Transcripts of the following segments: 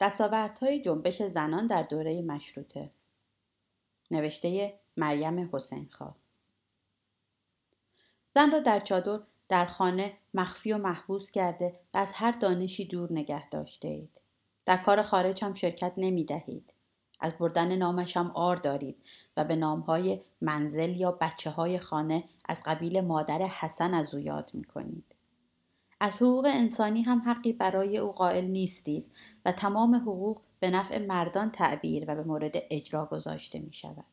دستاوردهای جنبش زنان در دوره مشروطه نوشته مریم حسین خواه زن را در چادر در خانه مخفی و محبوس کرده و از هر دانشی دور نگه داشته اید. در کار خارج هم شرکت نمی دهید. از بردن نامش هم آر دارید و به نامهای منزل یا بچه های خانه از قبیل مادر حسن از او یاد می کنید. از حقوق انسانی هم حقی برای او قائل نیستید و تمام حقوق به نفع مردان تعبیر و به مورد اجرا گذاشته می شود.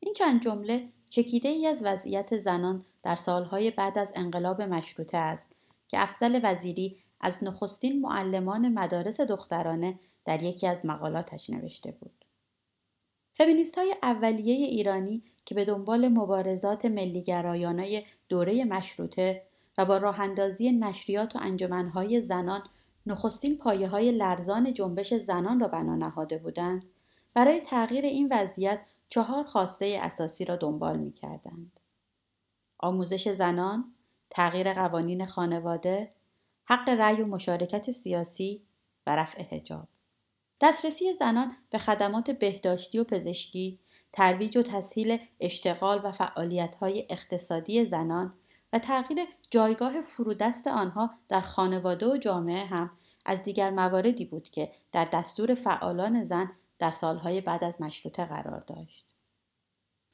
این چند جمله چکیده ای از وضعیت زنان در سالهای بعد از انقلاب مشروطه است که افضل وزیری از نخستین معلمان مدارس دخترانه در یکی از مقالاتش نوشته بود. فمینیست های اولیه ایرانی که به دنبال مبارزات ملیگرایانه دوره مشروطه با راه اندازی نشریات و انجمنهای زنان نخستین پایه های لرزان جنبش زنان را بنا نهاده بودند برای تغییر این وضعیت چهار خواسته اساسی را دنبال می کردند. آموزش زنان، تغییر قوانین خانواده، حق رأی و مشارکت سیاسی و رفع حجاب. دسترسی زنان به خدمات بهداشتی و پزشکی، ترویج و تسهیل اشتغال و فعالیت‌های اقتصادی زنان و تغییر جایگاه فرودست آنها در خانواده و جامعه هم از دیگر مواردی بود که در دستور فعالان زن در سالهای بعد از مشروطه قرار داشت.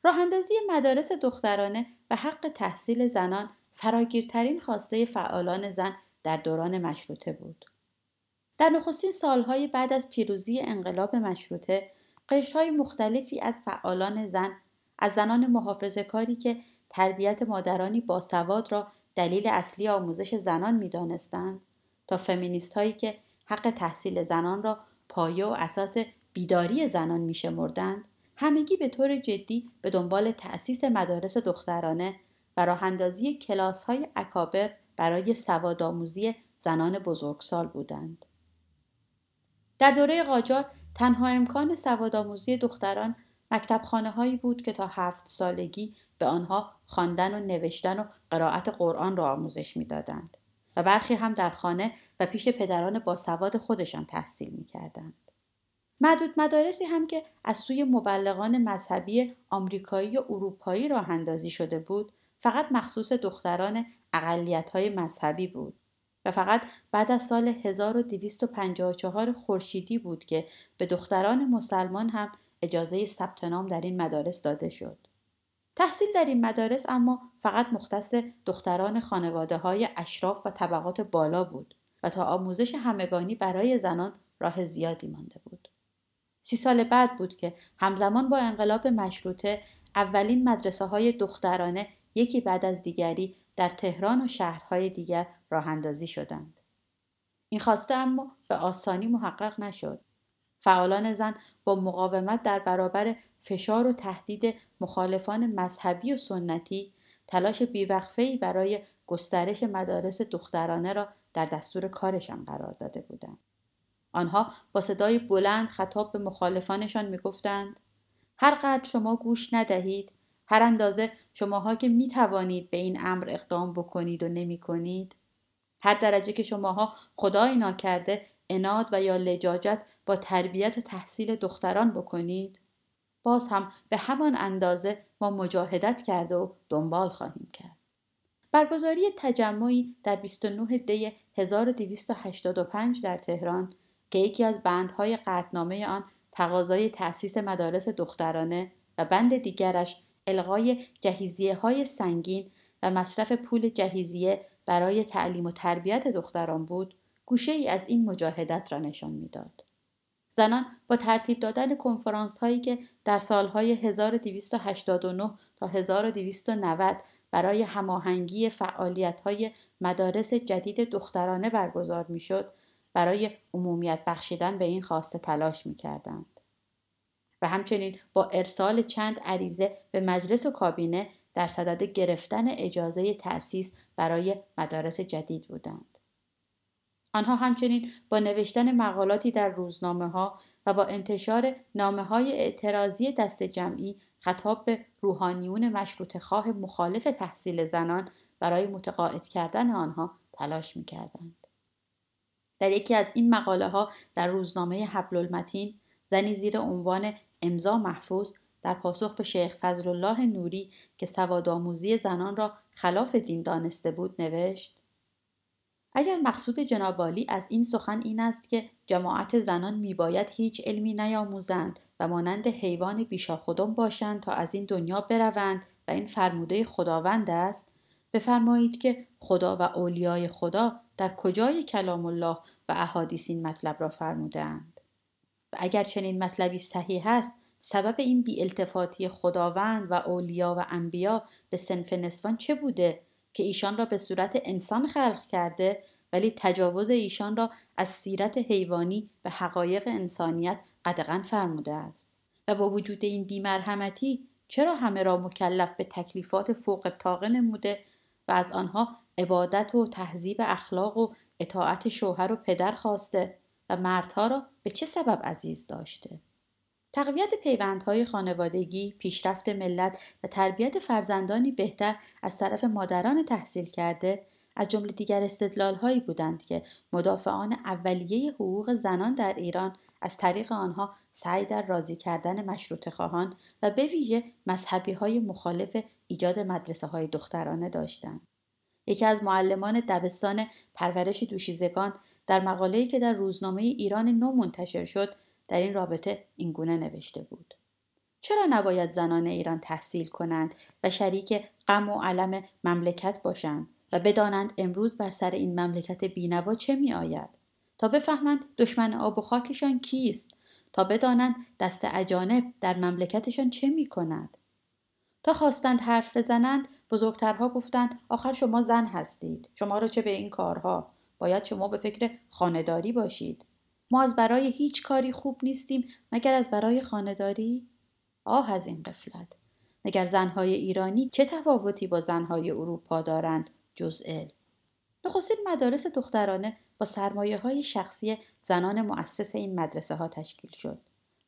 راه اندازی مدارس دخترانه و حق تحصیل زنان فراگیرترین خواسته فعالان زن در دوران مشروطه بود. در نخستین سالهای بعد از پیروزی انقلاب مشروطه قشرهای مختلفی از فعالان زن از زنان محافظه کاری که تربیت مادرانی باسواد را دلیل اصلی آموزش زنان می‌دانستند تا فمینیست هایی که حق تحصیل زنان را پایه و اساس بیداری زنان میشمردند همگی به طور جدی به دنبال تأسیس مدارس دخترانه و راه اندازی کلاس های اکابر برای سوادآموزی زنان بزرگسال بودند. در دوره قاجار تنها امکان سوادآموزی دختران مکتبخانه هایی بود که تا هفت سالگی به آنها خواندن و نوشتن و قرائت قرآن را آموزش می‌دادند و برخی هم در خانه و پیش پدران باسواد خودشان تحصیل می‌کردند. معدود مدارسی هم که از سوی مبلغان مذهبی آمریکایی و اروپایی راه اندازی شده بود فقط مخصوص دختران اقلیت های مذهبی بود و فقط بعد از سال 1254 خورشیدی بود که به دختران مسلمان هم اجازه ثبت نام در این مدارس داده شد. تحصیل در این مدارس اما فقط مختص دختران خانواده های اشراف و طبقات بالا بود و تا آموزش همگانی برای زنان راه زیادی مانده بود. سی سال بعد بود که همزمان با انقلاب مشروطه اولین مدرسه های دخترانه یکی بعد از دیگری در تهران و شهرهای دیگر راه اندازی شدند. این خواسته اما به آسانی محقق نشد. فعالان زن با مقاومت در برابر فشار و تهدید مخالفان مذهبی و سنتی تلاش بیوقفه‌ای برای گسترش مدارس دخترانه را در دستور کارشان قرار داده بودند. آنها با صدای بلند خطاب به مخالفانشان می‌گفتند هر قدر شما گوش ندهید هر اندازه شماها که می توانید به این امر اقدام بکنید و نمی کنید هر درجه که شماها خدای ناکرده اناد و یا لجاجت با تربیت و تحصیل دختران بکنید باز هم به همان اندازه ما مجاهدت کرده و دنبال خواهیم کرد برگزاری تجمعی در 29 دی 1285 در تهران که یکی از بندهای قطنامه آن تقاضای تأسیس مدارس دخترانه و بند دیگرش الغای جهیزیه های سنگین و مصرف پول جهیزیه برای تعلیم و تربیت دختران بود گوشه ای از این مجاهدت را نشان می‌داد. زنان با ترتیب دادن کنفرانس هایی که در سالهای 1289 تا 1290 برای هماهنگی فعالیت های مدارس جدید دخترانه برگزار می‌شد برای عمومیت بخشیدن به این خواسته تلاش می کردند. و همچنین با ارسال چند عریضه به مجلس و کابینه در صدد گرفتن اجازه تأسیس برای مدارس جدید بودند. آنها همچنین با نوشتن مقالاتی در روزنامه ها و با انتشار نامه های اعتراضی دست جمعی خطاب به روحانیون مشروط خواه مخالف تحصیل زنان برای متقاعد کردن آنها تلاش می کردند. در یکی از این مقاله ها در روزنامه حبل المتین زنی زیر عنوان امضا محفوظ در پاسخ به شیخ فضل الله نوری که سوادآموزی زنان را خلاف دین دانسته بود نوشت اگر مقصود جنابالی از این سخن این است که جماعت زنان میباید هیچ علمی نیاموزند و مانند حیوان بیشا خودم باشند تا از این دنیا بروند و این فرموده خداوند است بفرمایید که خدا و اولیای خدا در کجای کلام الله و احادیث این مطلب را فرمودهاند؟ و اگر چنین مطلبی صحیح است سبب این بیالتفاتی خداوند و اولیا و انبیا به سنف نسوان چه بوده؟ که ایشان را به صورت انسان خلق کرده ولی تجاوز ایشان را از سیرت حیوانی به حقایق انسانیت قدغن فرموده است. و با وجود این بیمرحمتی چرا همه را مکلف به تکلیفات فوق طاقه نموده و از آنها عبادت و تهذیب اخلاق و اطاعت شوهر و پدر خواسته و مردها را به چه سبب عزیز داشته؟ تقویت پیوندهای خانوادگی، پیشرفت ملت و تربیت فرزندانی بهتر از طرف مادران تحصیل کرده از جمله دیگر استدلالهایی بودند که مدافعان اولیه حقوق زنان در ایران از طریق آنها سعی در راضی کردن مشروط خواهان و به ویژه مذهبی های مخالف ایجاد مدرسه های دخترانه داشتند. یکی از معلمان دبستان پرورش دوشیزگان در مقاله‌ای که در روزنامه ایران نو منتشر شد در این رابطه اینگونه نوشته بود. چرا نباید زنان ایران تحصیل کنند و شریک غم و علم مملکت باشند و بدانند امروز بر سر این مملکت بینوا چه می آید تا بفهمند دشمن آب و خاکشان کیست؟ تا بدانند دست اجانب در مملکتشان چه می کند تا خواستند حرف بزنند بزرگترها گفتند آخر شما زن هستید. شما را چه به این کارها؟ باید شما به فکر خانهداری باشید. ما از برای هیچ کاری خوب نیستیم مگر از برای خانهداری آه از این قفلت مگر زنهای ایرانی چه تفاوتی با زنهای اروپا دارند جز علم نخستین مدارس دخترانه با سرمایه های شخصی زنان مؤسس این مدرسه ها تشکیل شد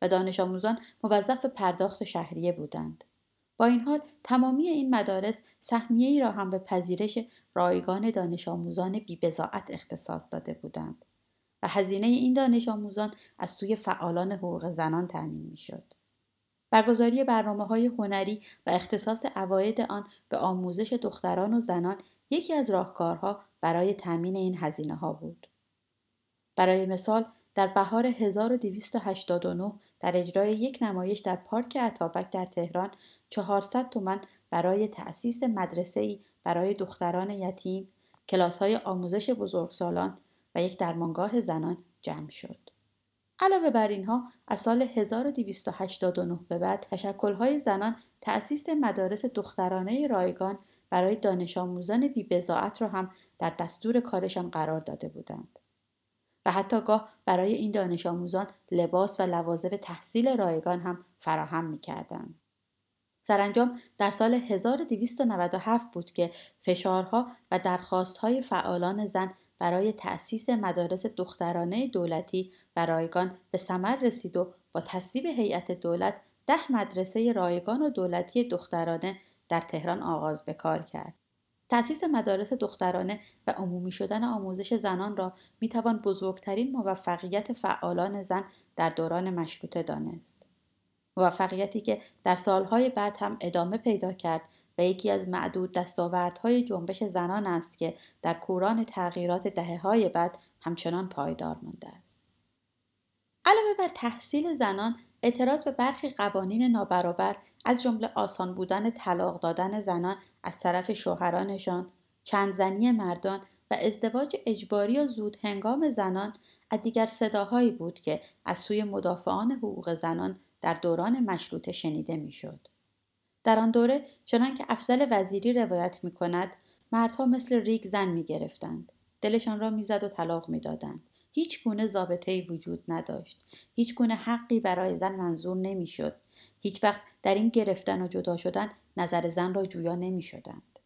و دانش آموزان موظف پرداخت شهریه بودند. با این حال تمامی این مدارس سهمیه ای را هم به پذیرش رایگان دانش آموزان بیبزاعت اختصاص داده بودند. و هزینه این دانش آموزان از سوی فعالان حقوق زنان تأمین می‌شد. برگزاری برنامه های هنری و اختصاص عواید آن به آموزش دختران و زنان یکی از راهکارها برای تأمین این هزینه ها بود. برای مثال در بهار 1289 در اجرای یک نمایش در پارک عطابک در تهران 400 تومن برای تأسیس مدرسه ای برای دختران یتیم، کلاس های آموزش بزرگسالان و یک درمانگاه زنان جمع شد. علاوه بر اینها از سال 1289 به بعد تشکلهای زنان تأسیس مدارس دخترانه رایگان برای دانش آموزان بیبزاعت را هم در دستور کارشان قرار داده بودند. و حتی گاه برای این دانش آموزان لباس و لوازم تحصیل رایگان هم فراهم می کردن. سرانجام در سال 1297 بود که فشارها و درخواستهای فعالان زن برای تأسیس مدارس دخترانه دولتی و رایگان به ثمر رسید و با تصویب هیئت دولت ده مدرسه رایگان و دولتی دخترانه در تهران آغاز به کار کرد. تأسیس مدارس دخترانه و عمومی شدن آموزش زنان را می‌توان بزرگترین موفقیت فعالان زن در دوران مشروطه دانست. موفقیتی که در سالهای بعد هم ادامه پیدا کرد و یکی از معدود دستاوردهای جنبش زنان است که در کوران تغییرات دهه های بعد همچنان پایدار مانده است. علاوه بر تحصیل زنان اعتراض به برخی قوانین نابرابر از جمله آسان بودن طلاق دادن زنان از طرف شوهرانشان چند زنی مردان و ازدواج اجباری و زود هنگام زنان از دیگر صداهایی بود که از سوی مدافعان حقوق زنان در دوران مشروطه شنیده می‌شد. در آن دوره چنان که افضل وزیری روایت می کند مردها مثل ریگ زن می گرفتند. دلشان را می‌زد و طلاق می‌دادند. هیچ گونه ضابطه وجود نداشت. هیچ گونه حقی برای زن منظور نمی‌شد. هیچ وقت در این گرفتن و جدا شدن نظر زن را جویا نمی شدند.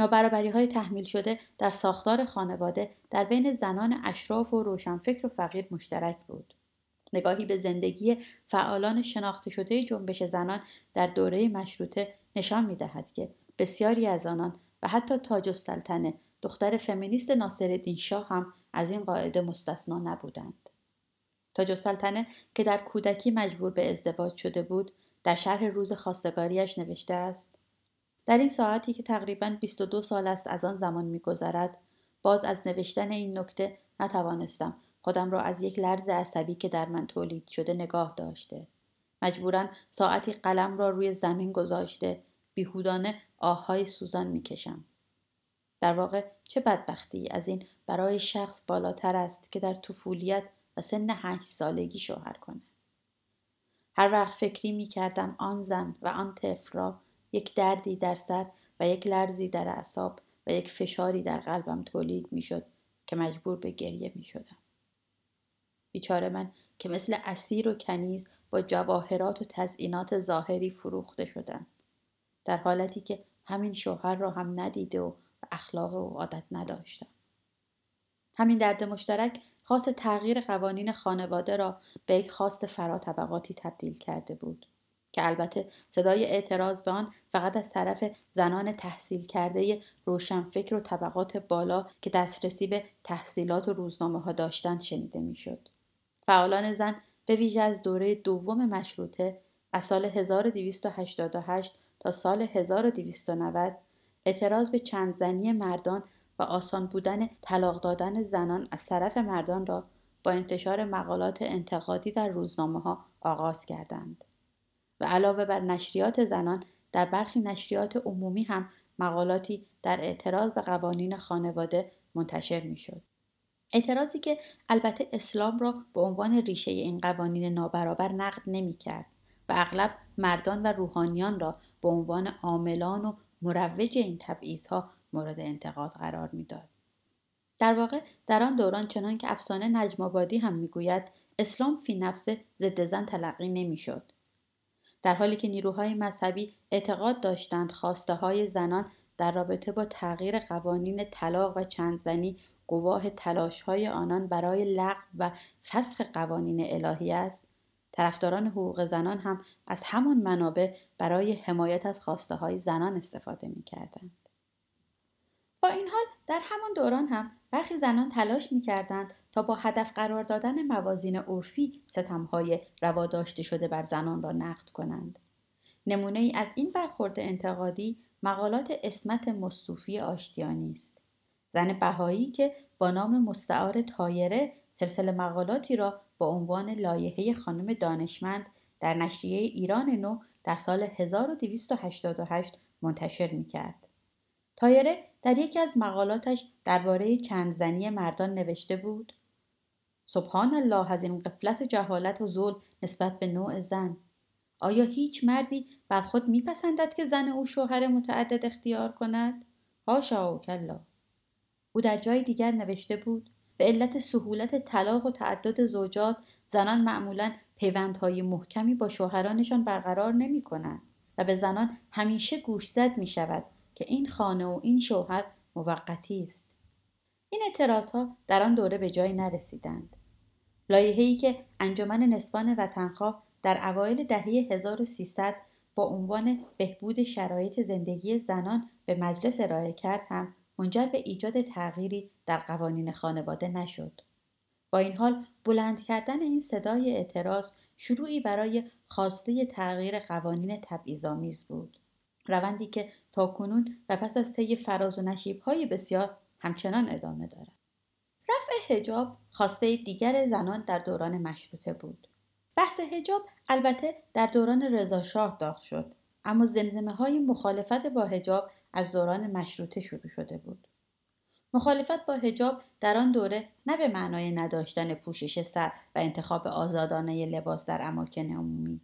نابرابری های تحمیل شده در ساختار خانواده در بین زنان اشراف و روشنفکر و فقیر مشترک بود. نگاهی به زندگی فعالان شناخته شده جنبش زنان در دوره مشروطه نشان می دهد که بسیاری از آنان و حتی تاج السلطنه دختر فمینیست ناصرالدین شاه هم از این قاعده مستثنا نبودند. تاج السلطنه که در کودکی مجبور به ازدواج شده بود در شرح روز خواستگاریش نوشته است در این ساعتی که تقریبا 22 سال است از آن زمان میگذرد باز از نوشتن این نکته نتوانستم خودم را از یک لرز عصبی که در من تولید شده نگاه داشته. مجبورا ساعتی قلم را روی زمین گذاشته بیهودانه آههای سوزان می‌کشم. در واقع چه بدبختی از این برای شخص بالاتر است که در طفولیت و سن هشت سالگی شوهر کنه. هر وقت فکری می کردم آن زن و آن طفل را یک دردی در سر و یک لرزی در اعصاب و یک فشاری در قلبم تولید می شد که مجبور به گریه می شدم. بیچاره من که مثل اسیر و کنیز با جواهرات و تزئینات ظاهری فروخته شدم. در حالتی که همین شوهر را هم ندیده و اخلاق و عادت نداشتم. همین درد مشترک خواست تغییر قوانین خانواده را به یک خواست فراتبقاتی تبدیل کرده بود. که البته صدای اعتراض به آن فقط از طرف زنان تحصیل کرده روشنفکر و طبقات بالا که دسترسی به تحصیلات و روزنامه ها داشتند شنیده می‌شد. فعالان زن به ویژه از دوره دوم مشروطه از سال 1288 تا سال 1290 اعتراض به چند زنی مردان و آسان بودن طلاق دادن زنان از طرف مردان را با انتشار مقالات انتقادی در روزنامه ها آغاز کردند. و علاوه بر نشریات زنان در برخی نشریات عمومی هم مقالاتی در اعتراض به قوانین خانواده منتشر می شد. اعتراضی که البته اسلام را به عنوان ریشه این قوانین نابرابر نقد نمی کرد و اغلب مردان و روحانیان را به عنوان عاملان و مروج این ها مورد انتقاد قرار می‌داد. در واقع در آن دوران چنان که افسانه نجمابادی هم می‌گوید اسلام فی نفسه ضد زن تلقی نمی‌شد در حالی که نیروهای مذهبی اعتقاد داشتند خواسته های زنان در رابطه با تغییر قوانین طلاق و چندزنی گواه تلاش های آنان برای لغو و فسخ قوانین الهی است طرفداران حقوق زنان هم از همان منابع برای حمایت از خواسته های زنان استفاده می کردند. با این حال در همان دوران هم برخی زنان تلاش می کردند تا با هدف قرار دادن موازین عرفی ستمهای روا داشته شده بر زنان را نقد کنند. نمونه ای از این برخورد انتقادی مقالات اسمت مصوفی آشتیانی است. زن بهایی که با نام مستعار تایره سلسله مقالاتی را با عنوان لایحه خانم دانشمند در نشریه ایران نو در سال 1288 منتشر می کرد. تایره در یکی از مقالاتش درباره چند زنی مردان نوشته بود. سبحان الله از این قفلت جهالت و ظلم نسبت به نوع زن. آیا هیچ مردی بر خود میپسندد که زن او شوهر متعدد اختیار کند؟ هاشا و کلا او در جای دیگر نوشته بود به علت سهولت طلاق و تعدد زوجات زنان معمولا پیوندهای محکمی با شوهرانشان برقرار نمی کنند و به زنان همیشه گوشزد می شود که این خانه و این شوهر موقتی است. این اعتراض ها در آن دوره به جایی نرسیدند. ای که انجمن نسبان وطنخواه در اوایل دهه 1300 با عنوان بهبود شرایط زندگی زنان به مجلس ارائه کرد هم منجر به ایجاد تغییری در قوانین خانواده نشد. با این حال بلند کردن این صدای اعتراض شروعی برای خواسته تغییر قوانین تبعیض‌آمیز بود. روندی که تا کنون و پس از طی فراز و نشیب های بسیار همچنان ادامه دارد. رفع هجاب خواسته دیگر زنان در دوران مشروطه بود. بحث هجاب البته در دوران رضاشاه داغ شد اما زمزمه های مخالفت با هجاب از دوران مشروطه شروع شده بود. مخالفت با هجاب در آن دوره نه به معنای نداشتن پوشش سر و انتخاب آزادانه لباس در اماکن عمومی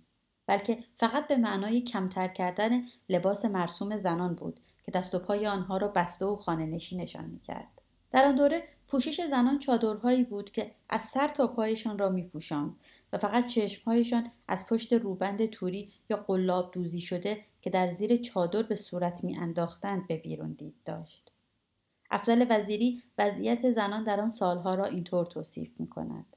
بلکه فقط به معنای کمتر کردن لباس مرسوم زنان بود که دست و پای آنها را بسته و خانه نشینشان می‌کرد. در آن دوره پوشش زنان چادرهایی بود که از سر تا پایشان را میپوشاند و فقط چشمهایشان از پشت روبند توری یا قلاب دوزی شده که در زیر چادر به صورت میانداختند به بیرون دید داشت. افضل وزیری وضعیت زنان در آن سالها را اینطور توصیف می کند.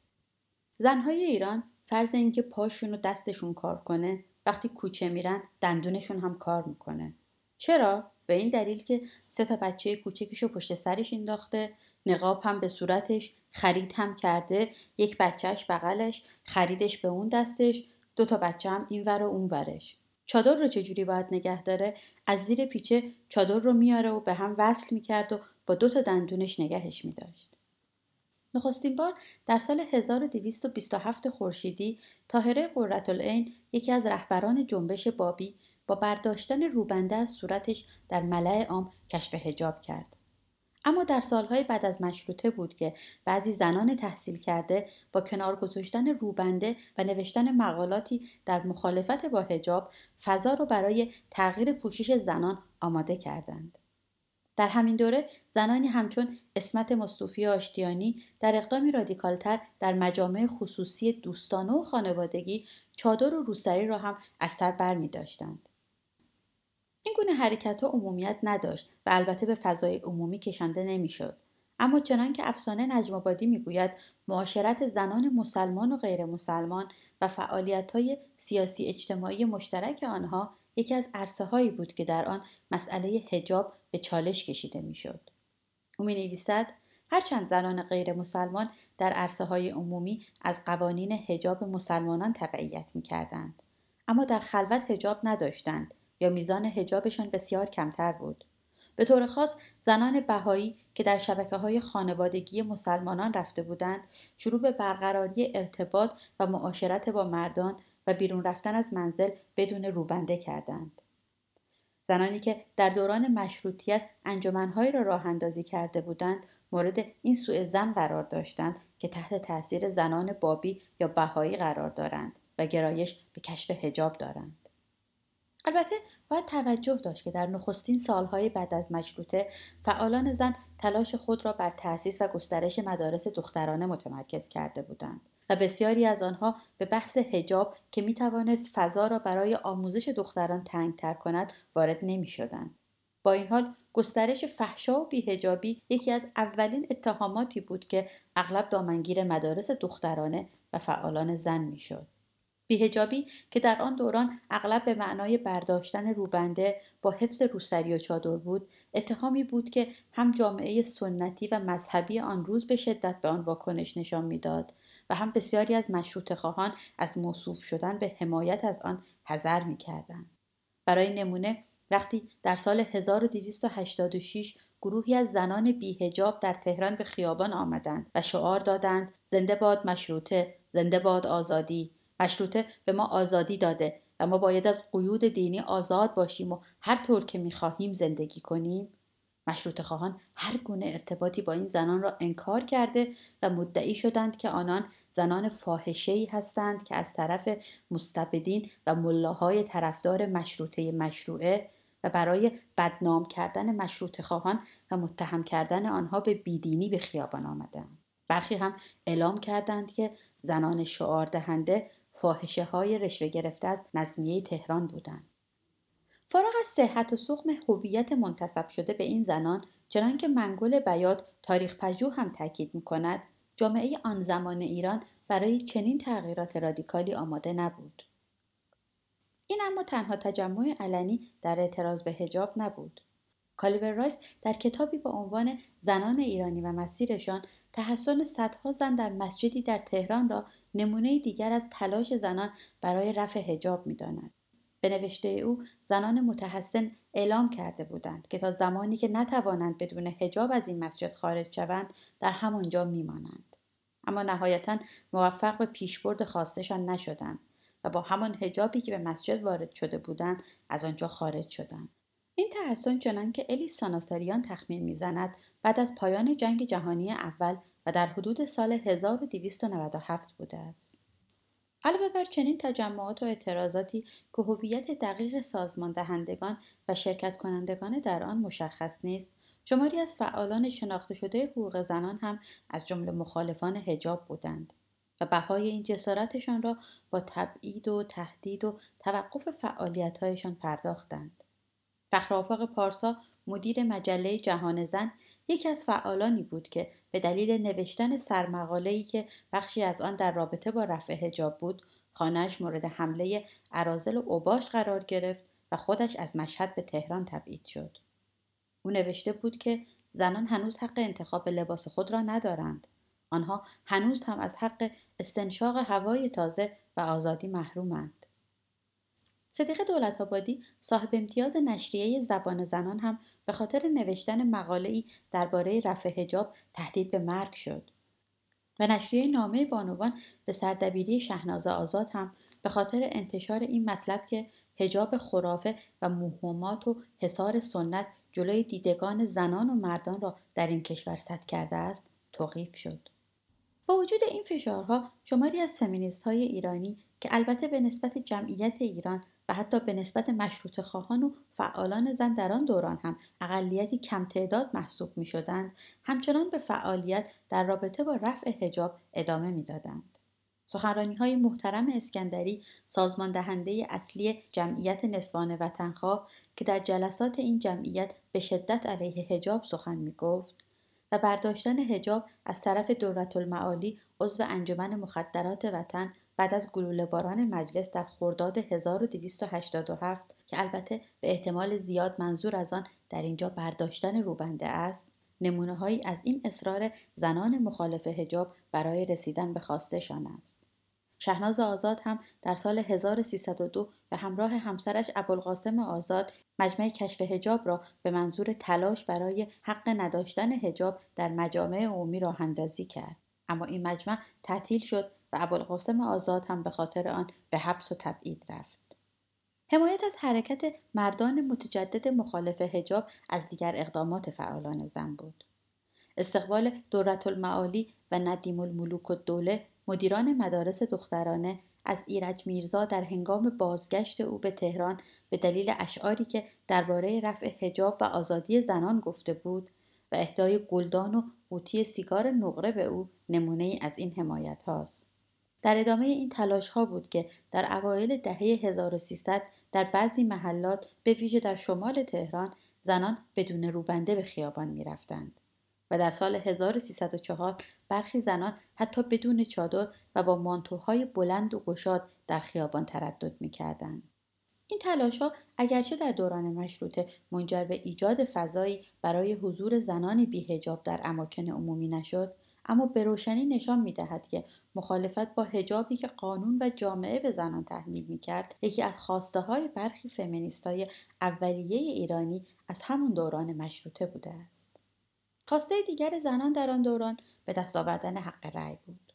زنهای ایران فرض اینکه پاشون و دستشون کار کنه وقتی کوچه میرن دندونشون هم کار می‌کنه چرا به این دلیل که سه تا بچه کوچکش رو پشت سرش انداخته نقاب هم به صورتش خرید هم کرده. یک بچهش بغلش خریدش به اون دستش دو تا بچه هم این ور و اون ورش. چادر رو چجوری باید نگه داره؟ از زیر پیچه چادر رو میاره و به هم وصل می‌کرد و با دو تا دندونش نگهش میداشت. نخستین بار در سال 1227 خورشیدی طاهره قرتالعین یکی از رهبران جنبش بابی با برداشتن روبنده از صورتش در ملع عام کشف هجاب کرد اما در سالهای بعد از مشروطه بود که بعضی زنان تحصیل کرده با کنار گذاشتن روبنده و نوشتن مقالاتی در مخالفت با هجاب فضا را برای تغییر پوشش زنان آماده کردند. در همین دوره زنانی همچون اسمت مصطفی آشتیانی در اقدامی رادیکالتر در مجامع خصوصی دوستانه و خانوادگی چادر و روسری را هم از سر بر می داشتند. این گونه حرکت ها عمومیت نداشت و البته به فضای عمومی کشانده نمی‌شد. اما چنان که افسانه نجم آبادی می‌گوید معاشرت زنان مسلمان و غیر مسلمان و فعالیت های سیاسی اجتماعی مشترک آنها یکی از عرصه هایی بود که در آن مسئله هجاب به چالش کشیده می‌شد. او می نویسد هرچند زنان غیر مسلمان در عرصه های عمومی از قوانین هجاب مسلمانان تبعیت می کردند. اما در خلوت هجاب نداشتند یا میزان هجابشان بسیار کمتر بود. به طور خاص زنان بهایی که در شبکه های خانوادگی مسلمانان رفته بودند شروع به برقراری ارتباط و معاشرت با مردان و بیرون رفتن از منزل بدون روبنده کردند. زنانی که در دوران مشروطیت انجمنهایی را راه اندازی کرده بودند مورد این سوء زن قرار داشتند که تحت تاثیر زنان بابی یا بهایی قرار دارند و گرایش به کشف هجاب دارند. البته باید توجه داشت که در نخستین سالهای بعد از مشروطه فعالان زن تلاش خود را بر تأسیس و گسترش مدارس دخترانه متمرکز کرده بودند و بسیاری از آنها به بحث هجاب که می توانست فضا را برای آموزش دختران تنگتر کند وارد نمی شدند. با این حال گسترش فحشا و بیهجابی یکی از اولین اتهاماتی بود که اغلب دامنگیر مدارس دخترانه و فعالان زن می‌شد. بیهجابی که در آن دوران اغلب به معنای برداشتن روبنده با حفظ روسری و چادر بود اتهامی بود که هم جامعه سنتی و مذهبی آن روز به شدت به آن واکنش نشان می‌داد و هم بسیاری از مشروط خواهان از موصوف شدن به حمایت از آن حذر می‌کردند. برای نمونه وقتی در سال 1286 گروهی از زنان بیهجاب در تهران به خیابان آمدند و شعار دادند زنده باد مشروطه زنده باد آزادی مشروطه به ما آزادی داده و ما باید از قیود دینی آزاد باشیم و هر طور که می‌خواهیم زندگی کنیم مشروط خواهان هر گونه ارتباطی با این زنان را انکار کرده و مدعی شدند که آنان زنان فاحشه هستند که از طرف مستبدین و ملاهای طرفدار مشروطه مشروعه و برای بدنام کردن مشروط خواهان و متهم کردن آنها به بیدینی به خیابان آمدند. برخی هم اعلام کردند که زنان شعار دهنده فاحشه های رشوه گرفته از نظمیه تهران بودند. فارغ از صحت و سخم هویت منتصب شده به این زنان چنانکه منگل بیاد تاریخ پژوه هم تاکید می کند جامعه آن زمان ایران برای چنین تغییرات رادیکالی آماده نبود. این اما تنها تجمع علنی در اعتراض به هجاب نبود. کالیور رایس در کتابی با عنوان زنان ایرانی و مسیرشان تحسن صدها زن در مسجدی در تهران را نمونه دیگر از تلاش زنان برای رفع هجاب می‌داند. به نوشته او زنان متحسن اعلام کرده بودند که تا زمانی که نتوانند بدون هجاب از این مسجد خارج شوند در همانجا میمانند. اما نهایتا موفق به پیشبرد خواستشان نشدند و با همان هجابی که به مسجد وارد شده بودند از آنجا خارج شدند. این تحسن چنان که الی ساناساریان تخمین می‌زند بعد از پایان جنگ جهانی اول و در حدود سال 1297 بوده است. علاوه بر چنین تجمعات و اعتراضاتی که هویت دقیق سازمان دهندگان و شرکت کنندگان در آن مشخص نیست، شماری از فعالان شناخته شده حقوق زنان هم از جمله مخالفان هجاب بودند و بهای این جسارتشان را با تبعید و تهدید و توقف فعالیتهایشان پرداختند. فخرآفاق پارسا مدیر مجله جهان زن یکی از فعالانی بود که به دلیل نوشتن سرمقاله‌ای که بخشی از آن در رابطه با رفع حجاب بود خانهش مورد حمله عرازل و اوباش قرار گرفت و خودش از مشهد به تهران تبعید شد. او نوشته بود که زنان هنوز حق انتخاب لباس خود را ندارند. آنها هنوز هم از حق استنشاق هوای تازه و آزادی محرومند. صدیق دولت آبادی صاحب امتیاز نشریه زبان زنان هم به خاطر نوشتن مقاله‌ای درباره رفع حجاب تهدید به مرگ شد. و نشریه نامه بانوان به سردبیری شهناز آزاد هم به خاطر انتشار این مطلب که هجاب خرافه و موهومات و حصار سنت جلوی دیدگان زنان و مردان را در این کشور سد کرده است توقیف شد. با وجود این فشارها شماری از فمینیست های ایرانی که البته به نسبت جمعیت ایران و حتی به نسبت مشروط خواهان و فعالان زن در آن دوران هم اقلیتی کم تعداد محسوب می شدند همچنان به فعالیت در رابطه با رفع حجاب ادامه می دادند. سخنرانی های محترم اسکندری سازمان دهنده اصلی جمعیت نسوان وطنخواه که در جلسات این جمعیت به شدت علیه حجاب سخن می گفت و برداشتن حجاب از طرف دولت المعالی عضو انجمن مخدرات وطن بعد از گلوله باران مجلس در خرداد 1287 که البته به احتمال زیاد منظور از آن در اینجا برداشتن روبنده است نمونه هایی از این اصرار زنان مخالف هجاب برای رسیدن به خواستشان است. شهناز آزاد هم در سال 1302 به همراه همسرش ابوالقاسم آزاد مجمع کشف هجاب را به منظور تلاش برای حق نداشتن هجاب در مجامع عمومی راه اندازی کرد. اما این مجمع تعطیل شد و ابوالقاسم آزاد هم به خاطر آن به حبس و تبعید رفت حمایت از حرکت مردان متجدد مخالف هجاب از دیگر اقدامات فعالان زن بود استقبال دورت المعالی و ندیم الملوک و دوله مدیران مدارس دخترانه از ایرج میرزا در هنگام بازگشت او به تهران به دلیل اشعاری که درباره رفع حجاب و آزادی زنان گفته بود و اهدای گلدان و قوطی سیگار نقره به او نمونه ای از این حمایت هاست. در ادامه این تلاش ها بود که در اوایل دهه 1300 در بعضی محلات به ویژه در شمال تهران زنان بدون روبنده به خیابان می رفتند. و در سال 1304 برخی زنان حتی بدون چادر و با مانتوهای بلند و گشاد در خیابان تردد می کردند. این تلاش ها اگرچه در دوران مشروطه منجر به ایجاد فضایی برای حضور زنانی بیهجاب در اماکن عمومی نشد اما به روشنی نشان می دهد که مخالفت با هجابی که قانون و جامعه به زنان تحمیل می کرد یکی از خواسته های برخی فمینیست های اولیه ایرانی از همون دوران مشروطه بوده است. خواسته دیگر زنان در آن دوران به دست آوردن حق رأی بود.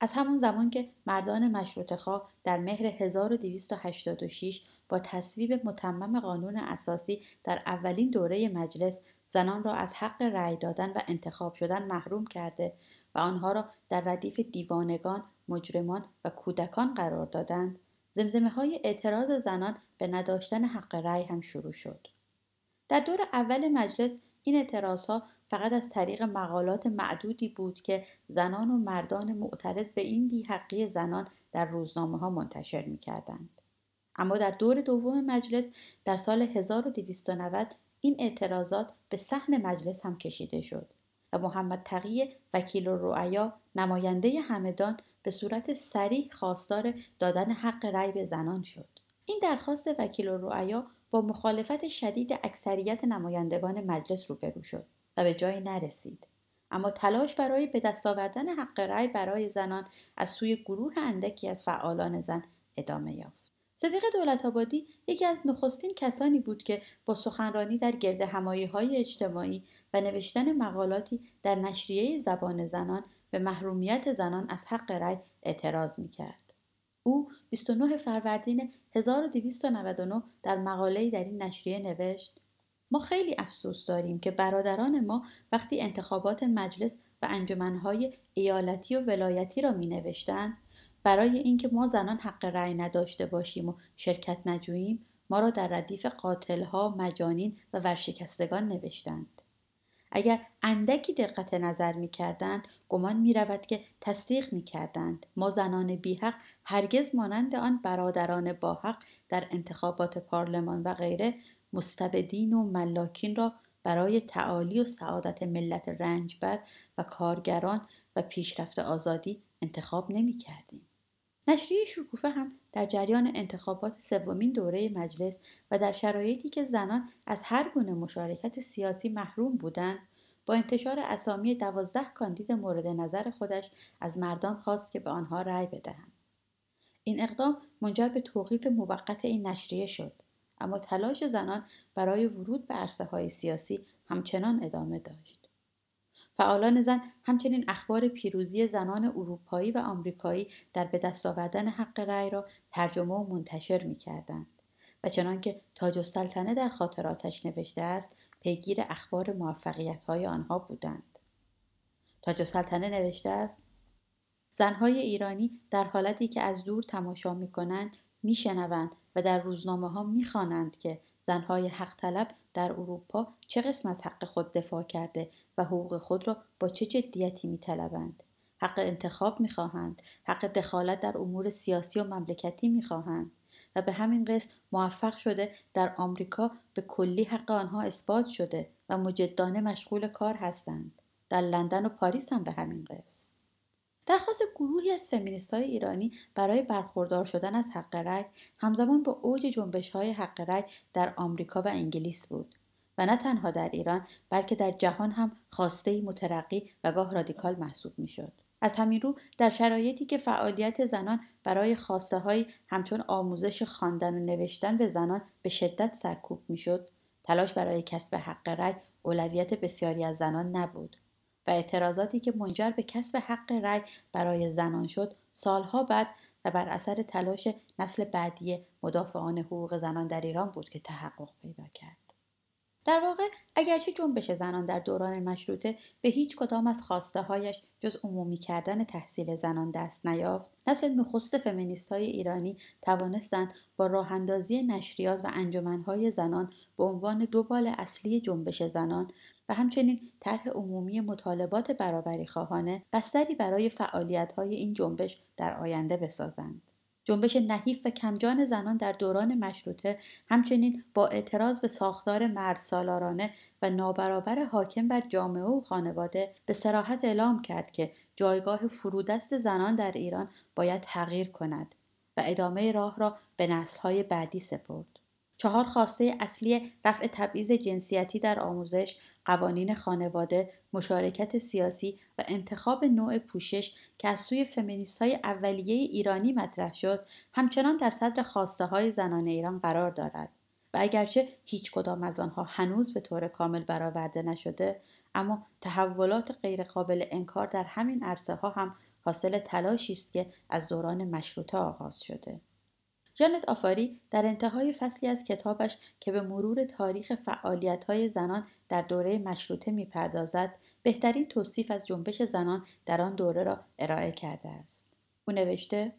از همون زمان که مردان مشروط خواه در مهر 1286 با تصویب متمم قانون اساسی در اولین دوره مجلس زنان را از حق رأی دادن و انتخاب شدن محروم کرده و آنها را در ردیف دیوانگان، مجرمان و کودکان قرار دادند، زمزمه های اعتراض زنان به نداشتن حق رأی هم شروع شد. در دور اول مجلس این اعتراض ها فقط از طریق مقالات معدودی بود که زنان و مردان معترض به این بیحقی زنان در روزنامه ها منتشر می کردند. اما در دور دوم مجلس در سال 1290 این اعتراضات به صحن مجلس هم کشیده شد و محمد تقی وکیل رعیا نماینده همدان به صورت سریح خواستار دادن حق رأی به زنان شد. این درخواست وکیل رعیا با مخالفت شدید اکثریت نمایندگان مجلس روبرو شد و به جایی نرسید. اما تلاش برای به دست آوردن حق رأی برای زنان از سوی گروه اندکی از فعالان زن ادامه یافت. صدیق دولت آبادی یکی از نخستین کسانی بود که با سخنرانی در گرد همایی های اجتماعی و نوشتن مقالاتی در نشریه زبان زنان به محرومیت زنان از حق رأی اعتراض می کرد. او 29 فروردین 1299 در مقاله‌ای در این نشریه نوشت ما خیلی افسوس داریم که برادران ما وقتی انتخابات مجلس و انجمنهای ایالتی و ولایتی را می نوشتند برای اینکه ما زنان حق رأی نداشته باشیم و شرکت نجوییم ما را در ردیف قاتلها مجانین و ورشکستگان نوشتند. اگر اندکی دقت نظر می کردند گمان می رود که تصدیق می کردند ما زنان بیحق هرگز مانند آن برادران باحق در انتخابات پارلمان و غیره مستبدین و ملاکین را برای تعالی و سعادت ملت رنجبر و کارگران و پیشرفت آزادی انتخاب نمی کردیم. نشریه شکوفه هم در جریان انتخابات سومین دوره مجلس و در شرایطی که زنان از هر گونه مشارکت سیاسی محروم بودند با انتشار اسامی دوازده کاندید مورد نظر خودش از مردان خواست که به آنها رأی بدهند. این اقدام منجر به توقیف موقت این نشریه شد اما تلاش زنان برای ورود به عرصه های سیاسی همچنان ادامه داشت. فعالان زن همچنین اخبار پیروزی زنان اروپایی و آمریکایی در به دست آوردن حق رأی را ترجمه و منتشر می کردند. و چنانکه تاج السلطنه در خاطراتش نوشته است پیگیر اخبار موفقیت های آنها بودند. تاج السلطنه نوشته است زنهای ایرانی در حالتی که از دور تماشا می کنند می شنوند و در روزنامه ها می خوانند که زنهای حق طلب در اروپا چه قسم از حق خود دفاع کرده و حقوق خود را با چه جدیتی می طلبند. حق انتخاب می خواهند، حق دخالت در امور سیاسی و مملکتی می خواهند. و به همین قسم موفق شده در آمریکا به کلی حق آنها اثبات شده و مجدانه مشغول کار هستند در لندن و پاریس هم به همین قسم درخواست گروهی از فمینیست های ایرانی برای برخوردار شدن از حق رأی همزمان با اوج جنبش های حق رأی در آمریکا و انگلیس بود و نه تنها در ایران بلکه در جهان هم خواسته مترقی و گاه رادیکال محسوب می‌شد. از همین رو در شرایطی که فعالیت زنان برای خواسته های همچون آموزش خواندن و نوشتن به زنان به شدت سرکوب می‌شد تلاش برای کسب حق رأی اولویت بسیاری از زنان نبود و اعتراضاتی که منجر به کسب حق رأی برای زنان شد سالها بعد و بر اثر تلاش نسل بعدی مدافعان حقوق زنان در ایران بود که تحقق پیدا کرد. در واقع اگرچه جنبش زنان در دوران مشروطه به هیچ کدام از خواسته هایش جز عمومی کردن تحصیل زنان دست نیافت نسل نخست فمینیست های ایرانی توانستند با راه اندازی نشریات و انجمنهای زنان به عنوان دو بال اصلی جنبش زنان و همچنین طرح عمومی مطالبات برابری خواهانه بستری برای فعالیت های این جنبش در آینده بسازند. جنبش نحیف و کمجان زنان در دوران مشروطه همچنین با اعتراض به ساختار مرد سالارانه و نابرابر حاکم بر جامعه و خانواده به سراحت اعلام کرد که جایگاه فرودست زنان در ایران باید تغییر کند و ادامه راه را به نسلهای بعدی سپرد. چهار خواسته اصلی رفع تبعیض جنسیتی در آموزش، قوانین خانواده، مشارکت سیاسی و انتخاب نوع پوشش که از سوی فمینیست های اولیه ایرانی مطرح شد، همچنان در صدر خواسته های زنان ایران قرار دارد. و اگرچه هیچ کدام از آنها هنوز به طور کامل برآورده نشده، اما تحولات غیرقابل انکار در همین عرصه ها هم حاصل تلاشی است که از دوران مشروطه آغاز شده. جانت آفاری در انتهای فصلی از کتابش که به مرور تاریخ های زنان در دوره مشروطه می‌پردازد بهترین توصیف از جنبش زنان در آن دوره را ارائه کرده است. او نوشته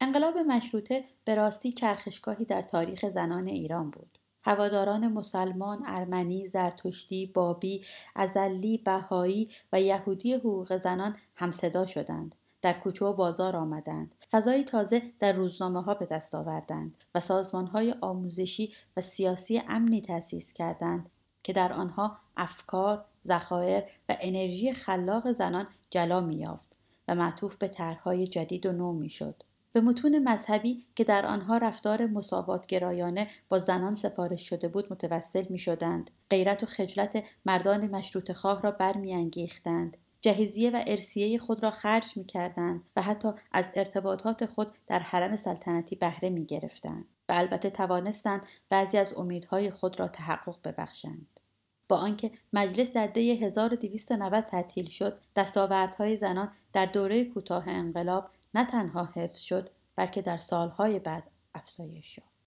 انقلاب مشروطه به راستی چرخشگاهی در تاریخ زنان ایران بود. هواداران مسلمان، ارمنی، زرتشتی، بابی، ازلی، بهایی و یهودی حقوق زنان همصدا شدند. در کوچه و بازار آمدند فضایی تازه در روزنامه ها به دست آوردند و سازمان های آموزشی و سیاسی امنی تأسیس کردند که در آنها افکار، ذخایر و انرژی خلاق زنان جلا میافت و معطوف به طرحهای جدید و نو می‌شد. به متون مذهبی که در آنها رفتار مساواتگرایانه با زنان سفارش شده بود متوسل می شدند. غیرت و خجلت مردان مشروط خواه را برمیانگیختند جهیزیه و ارسیه خود را خرج می کردند و حتی از ارتباطات خود در حرم سلطنتی بهره می گرفتند و البته توانستند بعضی از امیدهای خود را تحقق ببخشند. با آنکه مجلس در دی 1290 تعطیل شد دستاوردهای زنان در دوره کوتاه انقلاب نه تنها حفظ شد بلکه در سالهای بعد افزایش یافت